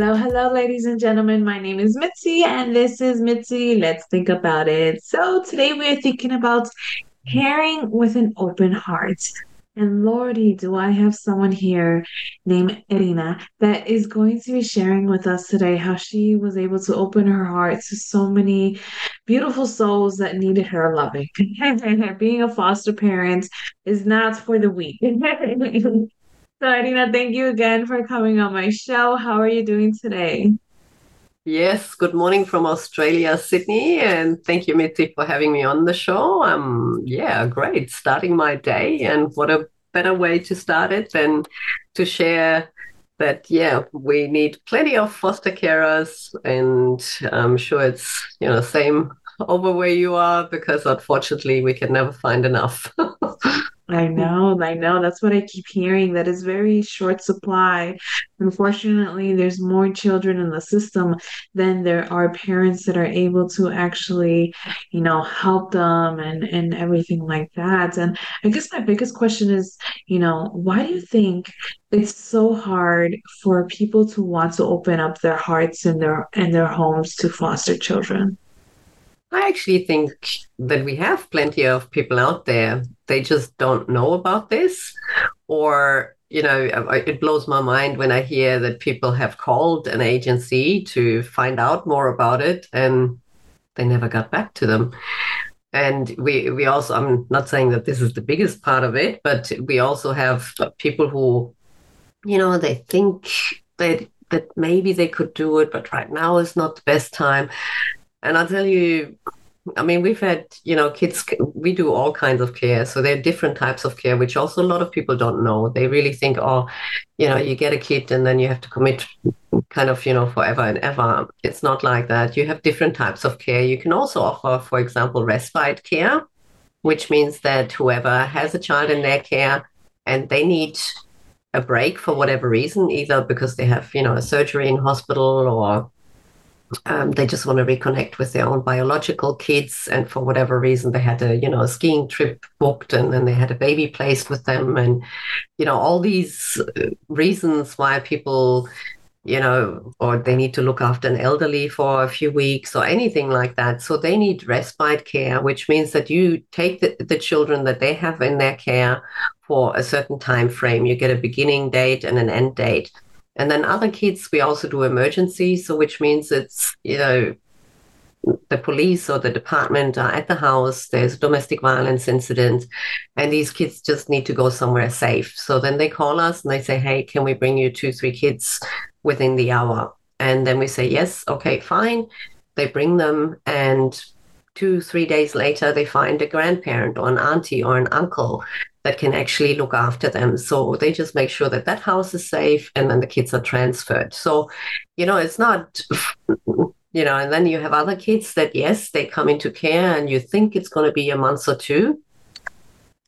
Hello, hello, ladies and gentlemen. My name is Mitzi, and this is Mitzi. Let's think about it. So, today we're thinking about caring with an open heart. And Lordy, do I have someone here named Irina that is going to be sharing with us today how she was able to open her heart to so many beautiful souls that needed her loving. Being a foster parent is not for the weak. So, Irina, thank you again for coming on my show. How are you doing today? Yes, good morning from Australia, Sydney, and thank you, Mitzi, for having me on the show. Um, yeah, great, starting my day, and what a better way to start it than to share that yeah we need plenty of foster carers and i'm sure it's you know the same over where you are because unfortunately we can never find enough I mm-hmm. know, I know. That's what I keep hearing, That is very short supply. Unfortunately, there's more children in the system than there are parents that are able to actually, you know, help them and and everything like that. And I guess my biggest question is, you know, why do you think it's so hard for people to want to open up their hearts and their and their homes to foster children? I actually think that we have plenty of people out there. They just don't know about this. Or, you know, it blows my mind when I hear that people have called an agency to find out more about it and they never got back to them. And we, we also, I'm not saying that this is the biggest part of it, but we also have people who, you know, they think that that maybe they could do it, but right now is not the best time. And I'll tell you, I mean, we've had, you know, kids, we do all kinds of care. So there are different types of care, which also a lot of people don't know. They really think, oh, you know, you get a kid and then you have to commit kind of, you know, forever and ever. It's not like that. You have different types of care. You can also offer, for example, respite care, which means that whoever has a child in their care and they need a break for whatever reason, either because they have, you know, a surgery in hospital or um, they just want to reconnect with their own biological kids and for whatever reason they had a you know a skiing trip booked and then they had a baby placed with them and you know all these uh, reasons why people you know or they need to look after an elderly for a few weeks or anything like that. So they need respite care which means that you take the, the children that they have in their care for a certain time frame. You get a beginning date and an end date and then other kids, we also do emergency. So, which means it's, you know, the police or the department are at the house, there's a domestic violence incident, and these kids just need to go somewhere safe. So then they call us and they say, Hey, can we bring you two, three kids within the hour? And then we say, Yes, okay, fine. They bring them, and two, three days later, they find a grandparent or an auntie or an uncle that can actually look after them. So they just make sure that that house is safe and then the kids are transferred. So, you know, it's not, you know, and then you have other kids that, yes, they come into care and you think it's going to be a month or two.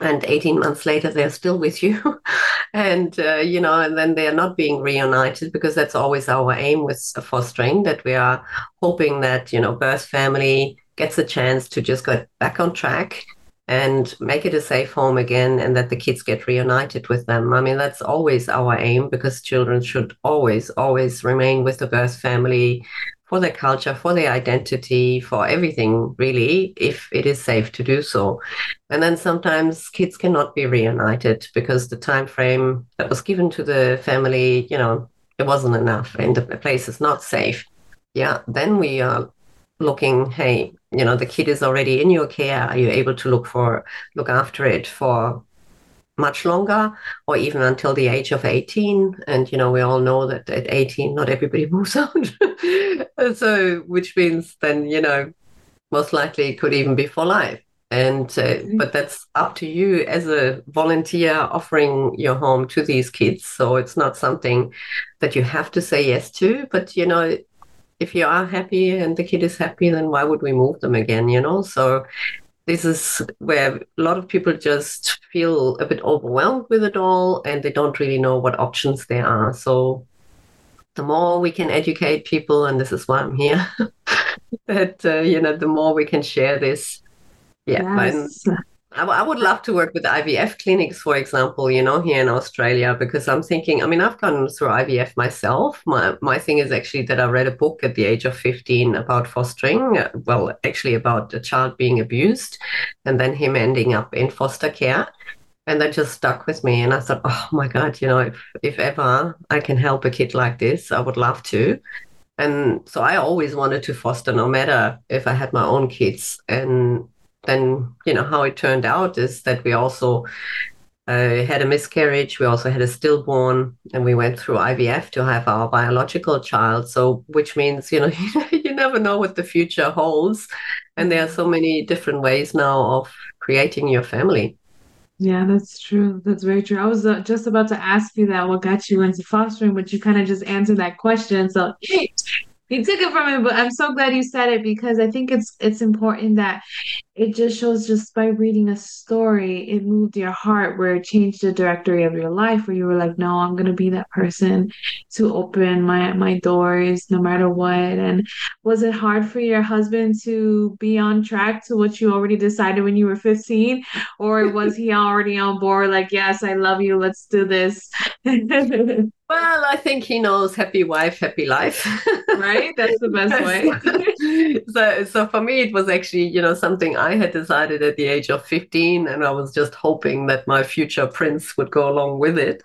And 18 months later, they're still with you. and, uh, you know, and then they're not being reunited because that's always our aim with fostering that we are hoping that, you know, birth family gets a chance to just get back on track and make it a safe home again and that the kids get reunited with them. I mean, that's always our aim because children should always, always remain with the birth family for their culture, for their identity, for everything, really, if it is safe to do so. And then sometimes kids cannot be reunited because the time frame that was given to the family, you know, it wasn't enough and the place is not safe. Yeah, then we are looking, hey, you know, the kid is already in your care. Are you able to look for look after it for much longer or even until the age of 18 and you know we all know that at 18 not everybody moves out so which means then you know most likely it could even be for life and uh, mm-hmm. but that's up to you as a volunteer offering your home to these kids so it's not something that you have to say yes to but you know if you are happy and the kid is happy, then why would we move them again? You know, so this is where a lot of people just feel a bit overwhelmed with it all and they don't really know what options there are. So the more we can educate people, and this is why I'm here, that uh, you know, the more we can share this. Yeah, yes. I, I would love to work with IVF clinics, for example, you know, here in Australia, because I'm thinking, I mean, I've gone through IVF myself. My, my thing is actually that I read a book at the age of 15 about fostering, uh, well, actually about a child being abused and then him ending up in foster care. And that just stuck with me. And I thought, oh my God, you know, if, if ever I can help a kid like this, I would love to. And so I always wanted to foster, no matter if I had my own kids. And then you know how it turned out is that we also uh, had a miscarriage. We also had a stillborn, and we went through IVF to have our biological child. So, which means you know you never know what the future holds, and there are so many different ways now of creating your family. Yeah, that's true. That's very true. I was uh, just about to ask you that what got you into fostering, but you kind of just answered that question. So you took it from me, but I'm so glad you said it because I think it's it's important that it just shows just by reading a story, it moved your heart where it changed the directory of your life where you were like, no, I'm gonna be that person to open my my doors no matter what. And was it hard for your husband to be on track to what you already decided when you were 15? Or was he already on board, like, yes, I love you, let's do this? Well, I think he knows happy wife, happy life. right? That's the best way. so, so for me, it was actually, you know, something I had decided at the age of 15, and I was just hoping that my future prince would go along with it.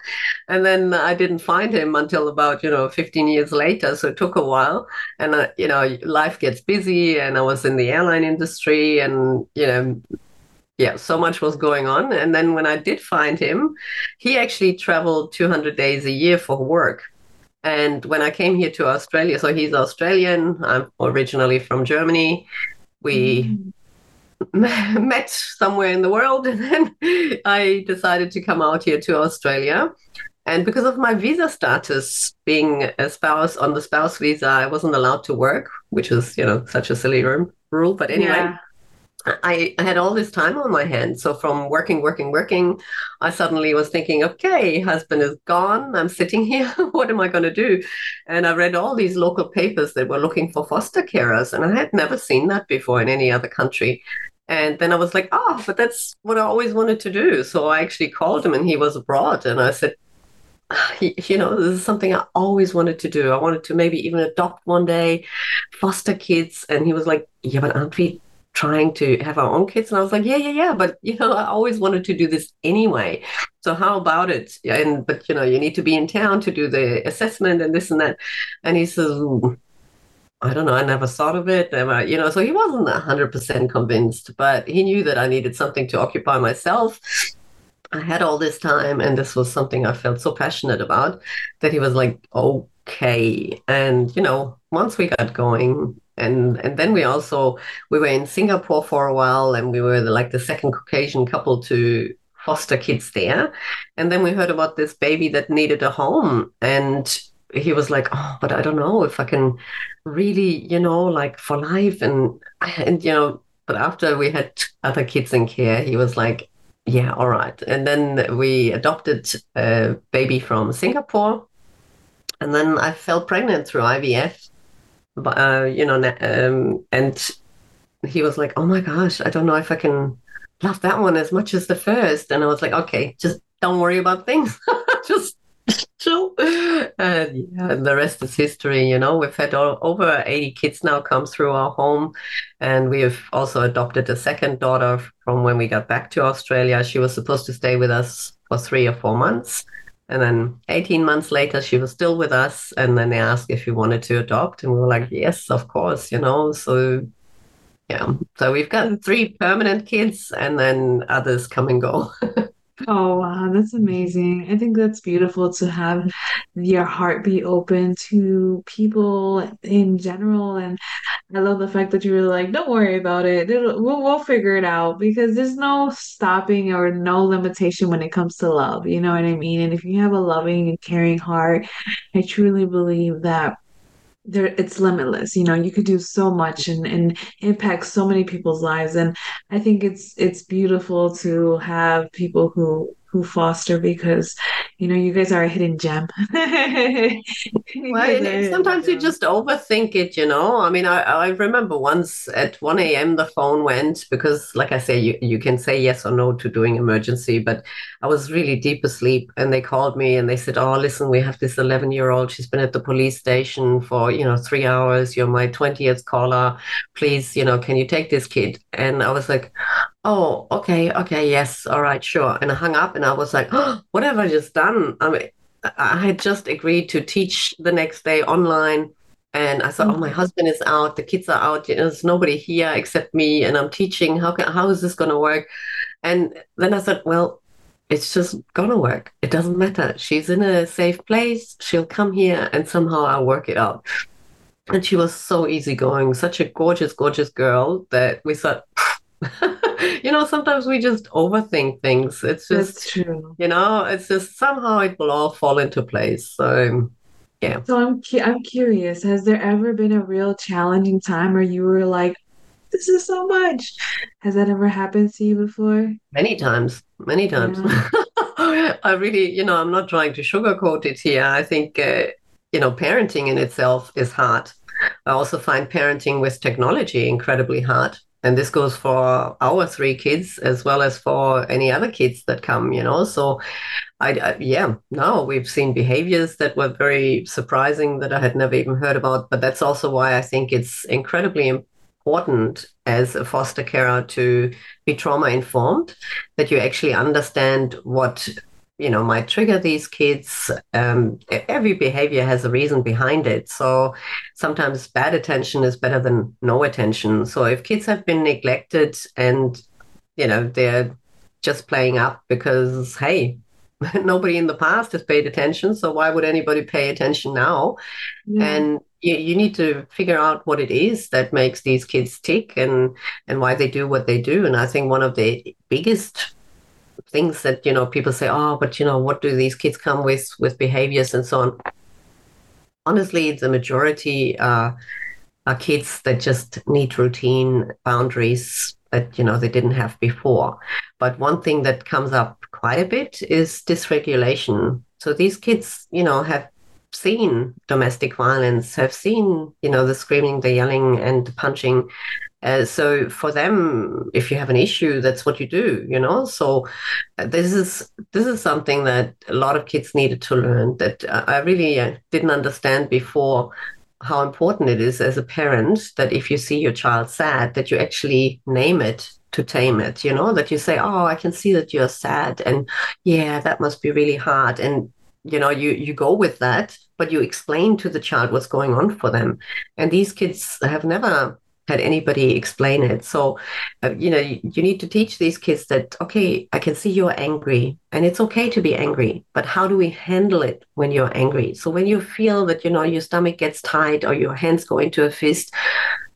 And then I didn't find him until about, you know, 15 years later. So it took a while. And, uh, you know, life gets busy, and I was in the airline industry, and, you know, yeah, so much was going on. And then when I did find him, he actually traveled 200 days a year for work. And when I came here to Australia, so he's Australian, I'm originally from Germany. We mm. met somewhere in the world, and then I decided to come out here to Australia. And because of my visa status, being a spouse on the spouse visa, I wasn't allowed to work, which is, you know, such a silly rule. But anyway, yeah. I, I had all this time on my hands. So from working, working, working, I suddenly was thinking, okay, husband is gone. I'm sitting here. what am I going to do? And I read all these local papers that were looking for foster carers. And I had never seen that before in any other country. And then I was like, oh, but that's what I always wanted to do. So I actually called him and he was abroad. And I said, ah, you know, this is something I always wanted to do. I wanted to maybe even adopt one day, foster kids. And he was like, yeah, but aren't we trying to have our own kids and i was like yeah yeah yeah but you know i always wanted to do this anyway so how about it and but you know you need to be in town to do the assessment and this and that and he says I don't know. I never thought of it. Never, you know, so he wasn't 100% convinced, but he knew that I needed something to occupy myself. I had all this time, and this was something I felt so passionate about that he was like, okay. And, you know, once we got going, and and then we also we were in Singapore for a while, and we were the, like the second Caucasian couple to foster kids there. And then we heard about this baby that needed a home, and he was like, "Oh, but I don't know if I can really, you know, like for life." And and you know, but after we had other kids in care, he was like, "Yeah, all right." And then we adopted a baby from Singapore, and then I fell pregnant through IVF but uh, you know, um, and he was like, "Oh my gosh, I don't know if I can love that one as much as the first. And I was like, "Okay, just don't worry about things, just chill." And, yeah, and the rest is history. You know, we've had all, over eighty kids now come through our home, and we have also adopted a second daughter from when we got back to Australia. She was supposed to stay with us for three or four months and then 18 months later, she was still with us. And then they asked if we wanted to adopt. And we were like, yes, of course, you know. So, yeah. So we've got three permanent kids and then others come and go. Oh, wow, that's amazing. I think that's beautiful to have your heart be open to people in general. And I love the fact that you were like, don't worry about it. It'll, we'll, we'll figure it out because there's no stopping or no limitation when it comes to love. You know what I mean? And if you have a loving and caring heart, I truly believe that there it's limitless you know you could do so much and and impact so many people's lives. And i think it's it's beautiful to have people who who foster because you know you guys are a hidden gem. well, sometimes you just overthink it, you know. I mean, I, I remember once at 1 a.m. the phone went because, like I say, you, you can say yes or no to doing emergency, but I was really deep asleep and they called me and they said, Oh, listen, we have this 11 year old. She's been at the police station for, you know, three hours. You're my 20th caller. Please, you know, can you take this kid? And I was like, oh, okay, okay, yes, all right, sure. And I hung up and I was like, oh, what have I just done? I mean, I had just agreed to teach the next day online. And I thought, mm-hmm. oh, my mm-hmm. husband is out, the kids are out, you know, there's nobody here except me, and I'm teaching. How can, how is this going to work? And then I thought, well, it's just gonna work. It doesn't matter. She's in a safe place. She'll come here, and somehow I'll work it out. And she was so easygoing, such a gorgeous, gorgeous girl that we thought, you know, sometimes we just overthink things. It's just, true. you know, it's just somehow it will all fall into place. So, yeah. So I'm cu- I'm curious. Has there ever been a real challenging time where you were like, "This is so much"? Has that ever happened to you before? Many times. Many times. Yeah. I really, you know, I'm not trying to sugarcoat it here. I think, uh, you know, parenting in itself is hard. I also find parenting with technology incredibly hard and this goes for our three kids as well as for any other kids that come you know? So I, I, yeah now we've seen behaviors that were very surprising that i had never even heard about but that's also why i think it's incredibly important as a foster carer to be trauma informed that you actually understand what you know might trigger these kids um, every behavior has a reason behind it. So sometimes bad attention is better than no attention. So if kids have been neglected and you know they're just playing up because hey nobody in the past has paid attention so why would anybody pay attention now? And you, you need to figure out what it is that makes these kids tick and and why they do what they do. And i think one of the biggest things that you know people say oh but you know what do these kids come with with behaviors and so on? Honestly the majority are, are kids that just need routine boundaries that you know they didn't have before. But one thing that comes up quite a bit is dysregulation. So these kids you know have seen domestic violence have seen you know the screaming the yelling and the punching uh, so for them, if you have an issue, that's what you do, you know. So uh, this is this is something that a lot of kids needed to learn that I really uh, didn't understand before how important it is as a parent that if you see your child sad, that you actually name it to tame it, you know, that you say, Oh, I can see that you're sad. And yeah, that must be really hard. And, you know, you, you go with that, but you explain to the child what's going on for them. And these kids have never had anybody explain it. So, uh, you know, you, you, need to teach these kids that, okay, I can see you're angry and it's okay to be angry, but how do we handle it when you're angry? So, when you feel that, you know, your stomach gets tight or your hands go into a fist,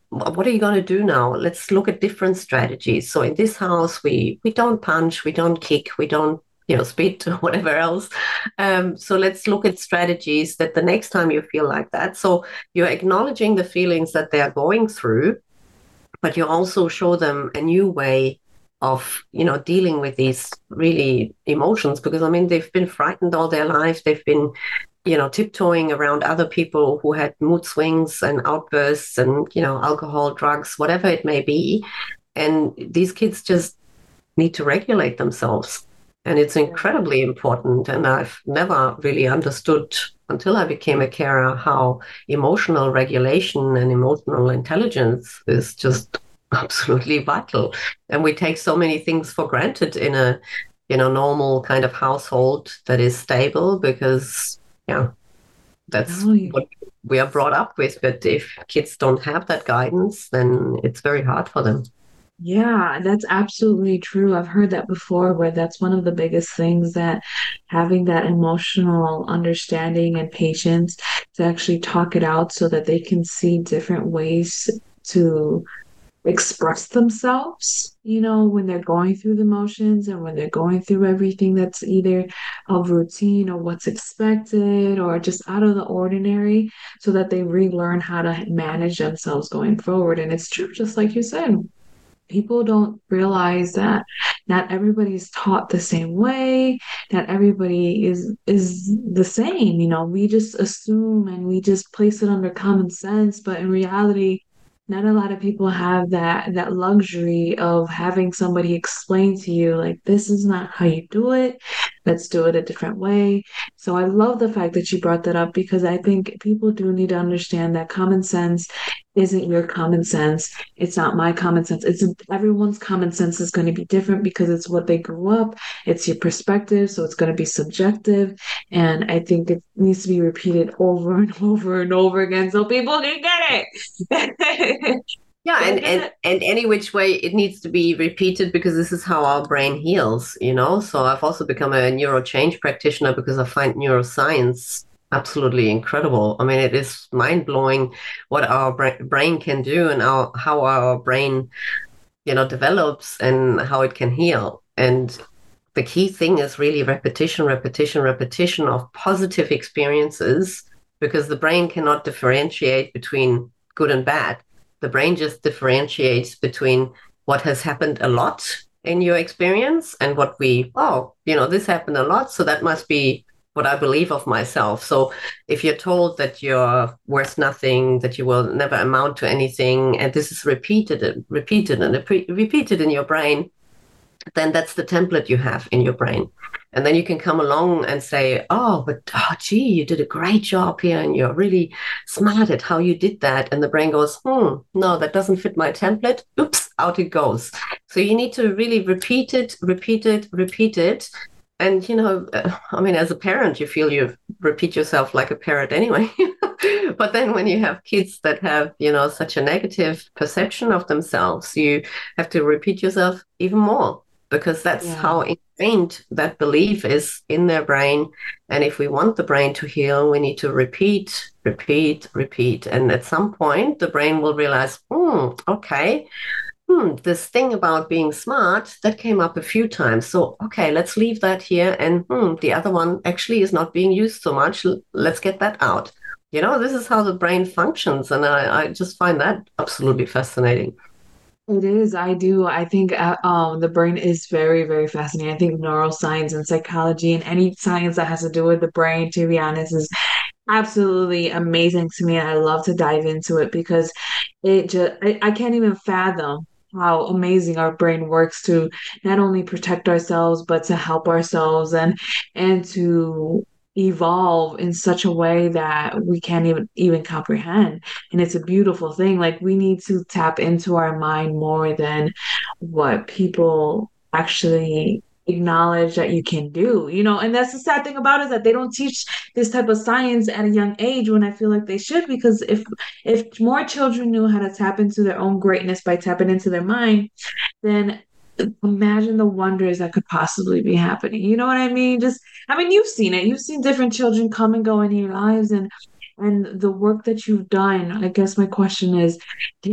what are you going to do now? Let's look at different strategies. So, in this house, we, we don't punch, we don't kick, we don't you know, spit or whatever else. Um, so let's look at strategies that the next time you feel like that. So you're acknowledging the feelings that they are going through, but you also show them a new way of you know dealing with these really emotions because i mean they've been frightened all their life they've been you know tiptoeing around other people who had mood swings and outbursts and you know alcohol drugs whatever it may be and these kids just need to regulate themselves and it's incredibly important. And I've never really understood until I became a carer how emotional regulation and emotional intelligence is just absolutely vital. And we take so many things for granted in a you know normal kind of household that is stable because yeah that's oh, yeah. what we are brought up with but if kids don't have that guidance then it's very hard for them yeah, that's absolutely true. I've heard that before, where that's one of the biggest things that having that emotional understanding and patience to actually talk it out so that they can see different ways to express themselves, you know, when they're going through the motions and when they're going through everything that's either of routine or what's expected or just out of the ordinary, so that they relearn how to manage themselves going forward. And it's true, just like you said people don't realize that not everybody's taught the same way not everybody is is the same you know? We just assume and we just place it under common sense but in reality not a lot of people have that that luxury of having somebody explain to you like this is not how you do it. Let's do it a different way. So i love the fact that you brought that up because i think people do need to understand that common sense isn't your common sense. It's not my common sense. It's everyone's common sense is going to be different because it's what they grew up. It's your perspective so it's going to be subjective. And i think it needs to be repeated over and over and over again so people can get it. Yeah and, and and any which way it needs to be repeated because this is how our brain heals you know? So i've also become a neuro change practitioner because i find neuroscience absolutely incredible i mean it is mind-blowing what our bra- brain can do and our, how our brain you know develops and how it can heal and the key thing is really repetition repetition repetition of positive experiences because the brain cannot differentiate between good and bad the brain just differentiates between what has happened a lot in your experience and what we, oh, you know, this happened a lot. So that must be what I believe of myself. So if you're told that you're worth nothing, that you will never amount to anything, and this is repeated and repeated and repeated in your brain, then that's the template you have in your brain. And then you can come along and say, oh, but oh, gee, you did a great job here and you're really smart at how you did that. And the brain goes, hmm, no, that doesn't fit my template. Oops, out it goes. So you need to really repeat it, repeat it, repeat it. And, you know, I mean, as a parent, you feel you repeat yourself like a parrot anyway. but then when you have kids that have, you know, such a negative perception of themselves, you have to repeat yourself even more because that's yeah. how ingrained that belief is in their brain. And if we want the brain to heal, we need to repeat, repeat, repeat. And at some point, the brain will realize, hmm, okay, hmm, this thing about being smart that came up a few times. So, okay, let's leave that here. And hmm, the other one actually is not being used so much. Let's get that out. You know, this is how the brain functions. And I, I just find that absolutely fascinating. It is. I do. I think uh, um, the brain is very, very fascinating. I think neuroscience and psychology and any science that has to do with the brain, to be honest, is absolutely amazing to me. And I love to dive into it because it just, I, I can't even fathom how amazing our brain works to not only protect ourselves, but to help ourselves and, and to evolve in such a way that we can't even even comprehend. And it's a beautiful thing. Like we need to tap into our mind more than what people actually acknowledge that you can do you know and that's the sad thing about it is that they don't teach this type of science at a young age when i feel like they should because if if more children knew how to tap into their own greatness by tapping into their mind then imagine the wonders that could possibly be happening. You know what I mean? Just, I mean, you've seen it. You've seen different children come and go in your lives, and and the work that you've done. I guess my question is,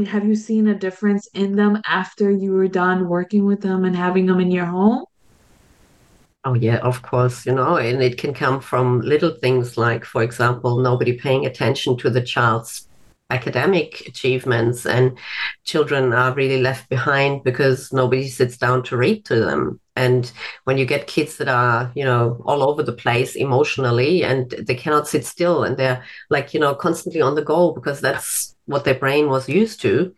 have you seen a difference in them after you were done working with them and having them in your home? Oh, yeah, of course, you know, and it can come from little things like, for example, nobody paying attention to the child's academic achievements and children are really left behind because nobody sits down to read to them. And when you get kids that are you know all over the place emotionally and they cannot sit still and they're like you know constantly on the go because that's what their brain was used to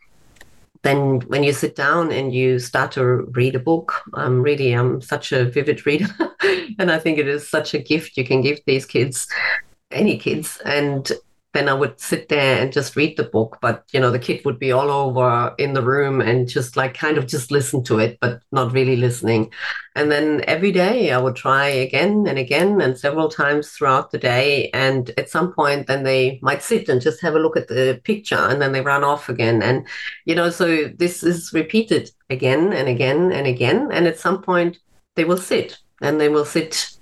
then when you sit down and you start to read a book i'm really i'm such a vivid reader and i think it is such a gift you can give these kids any kids. And then I would sit there and just read the book. But, you know, the kid would be all over in the room and just like kind of just listen to it, but not really listening. And then every day I would try again and again and several times throughout the day. And at some point, then they might sit and just have a look at the picture and then they run off again. And, you know, so this is repeated again and again and again. And at some point, they will sit and they will sit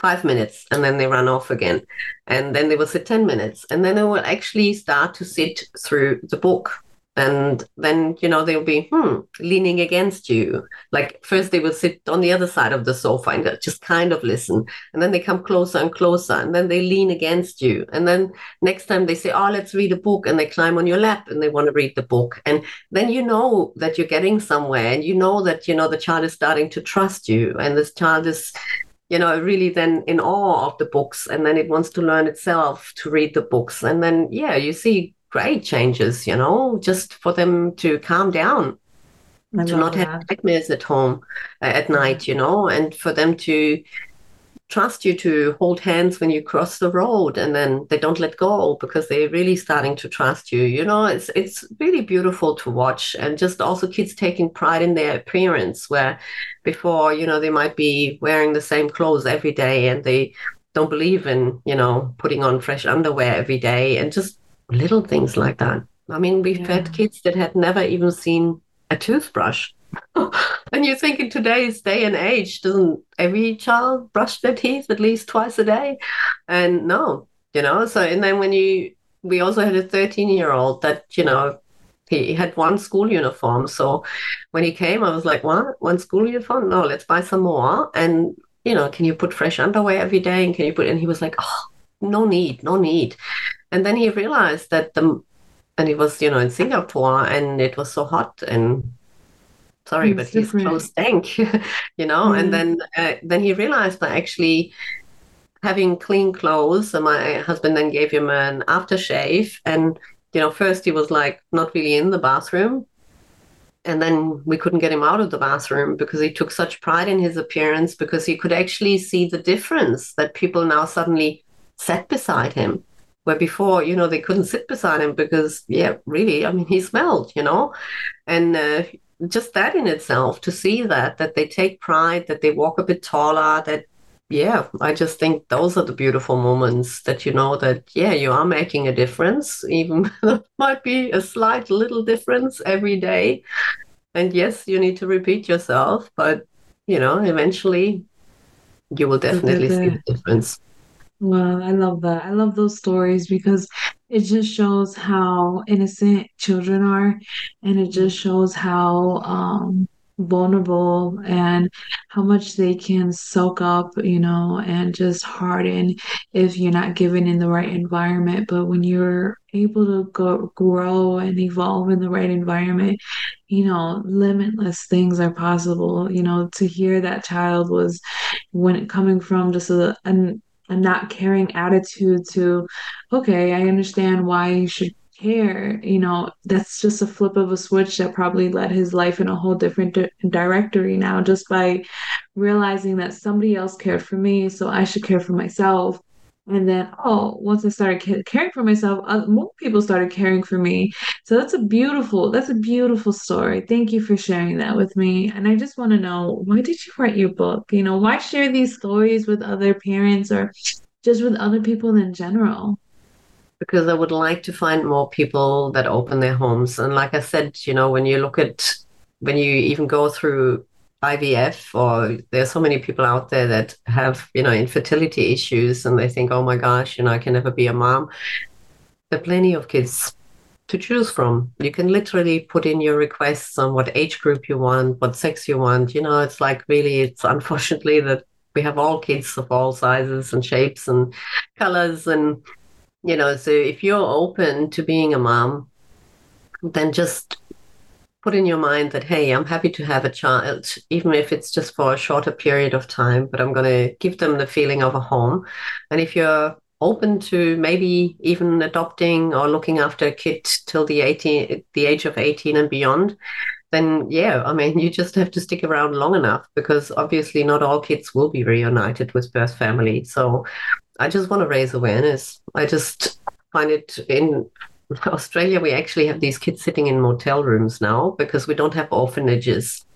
five minutes and then they run off again. And then they will sit 10 minutes and then they will actually start to sit through the book. and then you know they'll be hmm leaning against you like first they will sit on the other side of the sofa and just kind of listen and then they come closer and closer and then they lean against you and then next time they say oh let's read a book and they climb on your lap and they want to read the book and then you know that you're getting somewhere and you know that you know the child is starting to trust you and this child is you know, really then in awe of the books and then it wants to learn itself to read the books. And then, yeah, you see great changes, you know, just for them to calm down, I to not that. have nightmares at home uh, at night, you know, and for them to trust you to hold hands when you cross the road and then they don't let go because they're really starting to trust you you know it's it's really beautiful to watch and just also kids taking pride in their appearance where before you know they might be wearing the same clothes every day and they don't believe in you know putting on fresh underwear every day and just little things like that. I mean, we've yeah. had kids that had never even seen a toothbrush. and you think in today's day and age, doesn't every child brush their teeth at least twice a day? And no, you know, so and then when you we also had a 13 year old that, you know, he had one school uniform. So when he came, I was like, What? One school uniform? No, let's buy some more. And, you know, can you put fresh underwear every day? And can you put and he was like, Oh, no need, no need. And then he realized that the, and he was, you know, in Singapore and it was so hot and sorry, it's but different. his clothes stank, you know. Mm. And then, uh, then he realized that actually having clean clothes, and my husband then gave him an aftershave. And, you know, first he was like not really in the bathroom. And then we couldn't get him out of the bathroom because he took such pride in his appearance because he could actually see the difference that people now suddenly sat beside him where before you know they couldn't sit beside him because yeah really i mean he smelled you know and uh, just that in itself to see that that they take pride that they walk a bit taller that yeah i just think those are the beautiful moments that you know that yeah you are making a difference even might be a slight little difference every day. And yes you need to repeat yourself but you know eventually you will definitely see the difference. Wow, I love that. I love those stories because it just shows how innocent children are, and it just shows how um, vulnerable and how much they can soak up, you know, and just harden if you're not given in the right environment. But when you're able to go grow and evolve in the right environment, you know, limitless things are possible. You know, to hear that child was when coming from just a an a not caring attitude to, okay, I understand why you should care. You know, that's just a flip of a switch that probably led his life in a whole different di- directory now, just by realizing that somebody else cared for me, so I should care for myself. And then, oh, once I started caring for myself, uh, more people started caring for me. So that's a beautiful, that's a beautiful story. Thank you for sharing that with me. And I just want to know, why did you write your book? You know, why share these stories with other parents or just with other people in general? Because I would like to find more people that open their homes. And like I said, you know, when you look at, when you even go through IVF or there's so many people out there that have, you know, infertility issues and they think, oh my gosh, you know, I can never be a mom. There are plenty of kids to choose from. You can literally put in your requests on what age group you want, what sex you want. You know, it's like really, it's unfortunately that we have all kids of all sizes and shapes and colors. And, you know, so if you're open to being a mom, then just put in your mind that, hey, I'm happy to have a child, even if it's just for a shorter period of time, but I'm going to give them the feeling of a home. And if you're open to maybe even adopting or looking after a kid till the 18 the age of 18 and beyond then yeah i mean you just have to stick around long enough because obviously not all kids will be reunited with birth family so i just want to raise awareness i just find it in Australia, we actually have these kids sitting in motel rooms now because we don't have orphanages.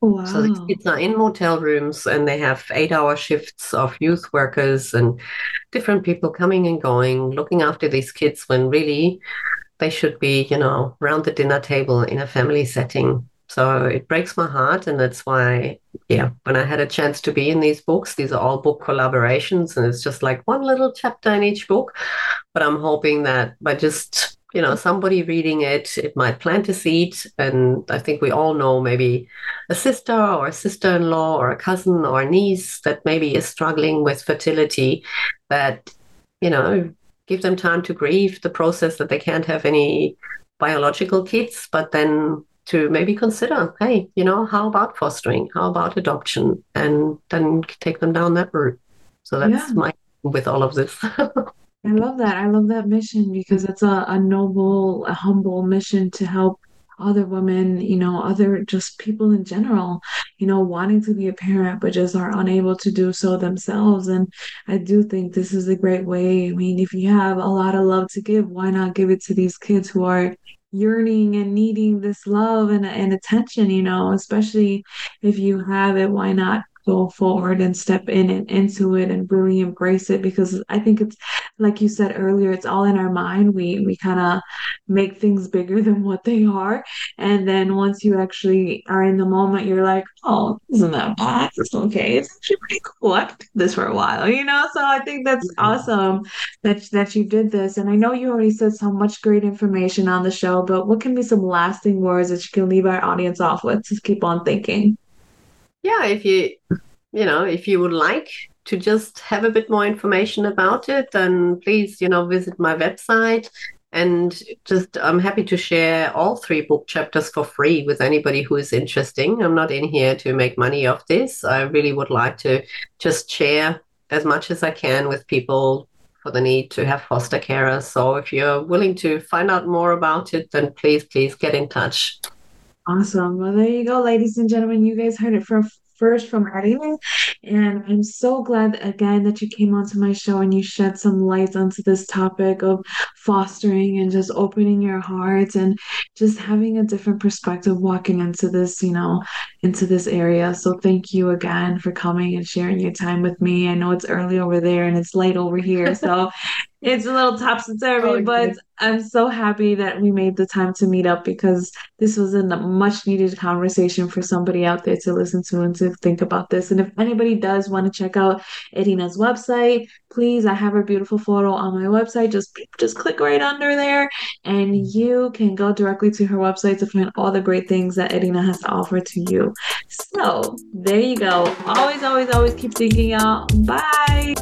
Wow. So the kids are in motel rooms and they have eight hour shifts of youth workers and different people coming and going, looking after these kids when really they should be, you know, around the dinner table in a family setting. So it breaks my heart. And that's why, yeah, when I had a chance to be in these books, these are all book collaborations and it's just like one little chapter in each book. But I'm hoping that by just you know, somebody reading it, it might plant a seed. And I think we all know maybe a sister or a sister in law or a cousin or a niece that maybe is struggling with fertility, that, you know, give them time to grieve the process that they can't have any biological kids, but then to maybe consider, hey, you know, how about fostering? How about adoption? And then take them down that route. So that's yeah. my with all of this. I love that. I love that mission because it's a, a noble, a humble mission to help other women, you know, other just people in general, you know, wanting to be a parent, but just are unable to do so themselves. And I do think this is a great way. I mean, if you have a lot of love to give, why not give it to these kids who are yearning and needing this love and, and attention, you know, especially if you have it, why not go forward and step in and into it and really embrace it because I think it's like you said earlier, it's all in our mind. We we kind of make things bigger than what they are. And then once you actually are in the moment, you're like, oh, isn't that bad? It's okay. It's actually pretty cool. I could do this for a while, you know? So I think that's mm-hmm. awesome that that you did this. And I know you already said so much great information on the show, but what can be some lasting words that you can leave our audience off with to keep on thinking? Yeah, if you, you know, if you would like to just have a bit more information about it, then please, you know, visit my website. And just, I'm happy to share all three book chapters for free with anybody who is interesting. I'm not in here to make money off this. I really would like to just share as much as I can with people for the need to have foster carers. So if you're willing to find out more about it, then please, please get in touch. Awesome. Well, there you go, ladies and gentlemen. You guys heard it from first from Irina. And I'm so glad again that you came onto my show and you shed some light onto this topic of fostering and just opening your heart and just having a different perspective walking into this, you know, into this area. So thank you again for coming and sharing your time with me. I know it's early over there and it's late over here. So it's a little topsy turvy, oh, but I'm so happy that we made the time to meet up because this was a much needed conversation for somebody out there to listen to and to think about this. And if anybody does want to check out Irina's website, please, I have her beautiful photo on my website. Just just click right under there, and you can go directly to her website to find all the great things that Edina has to offer to you. So there you go. Always, always, always keep thinking, y'all. Bye.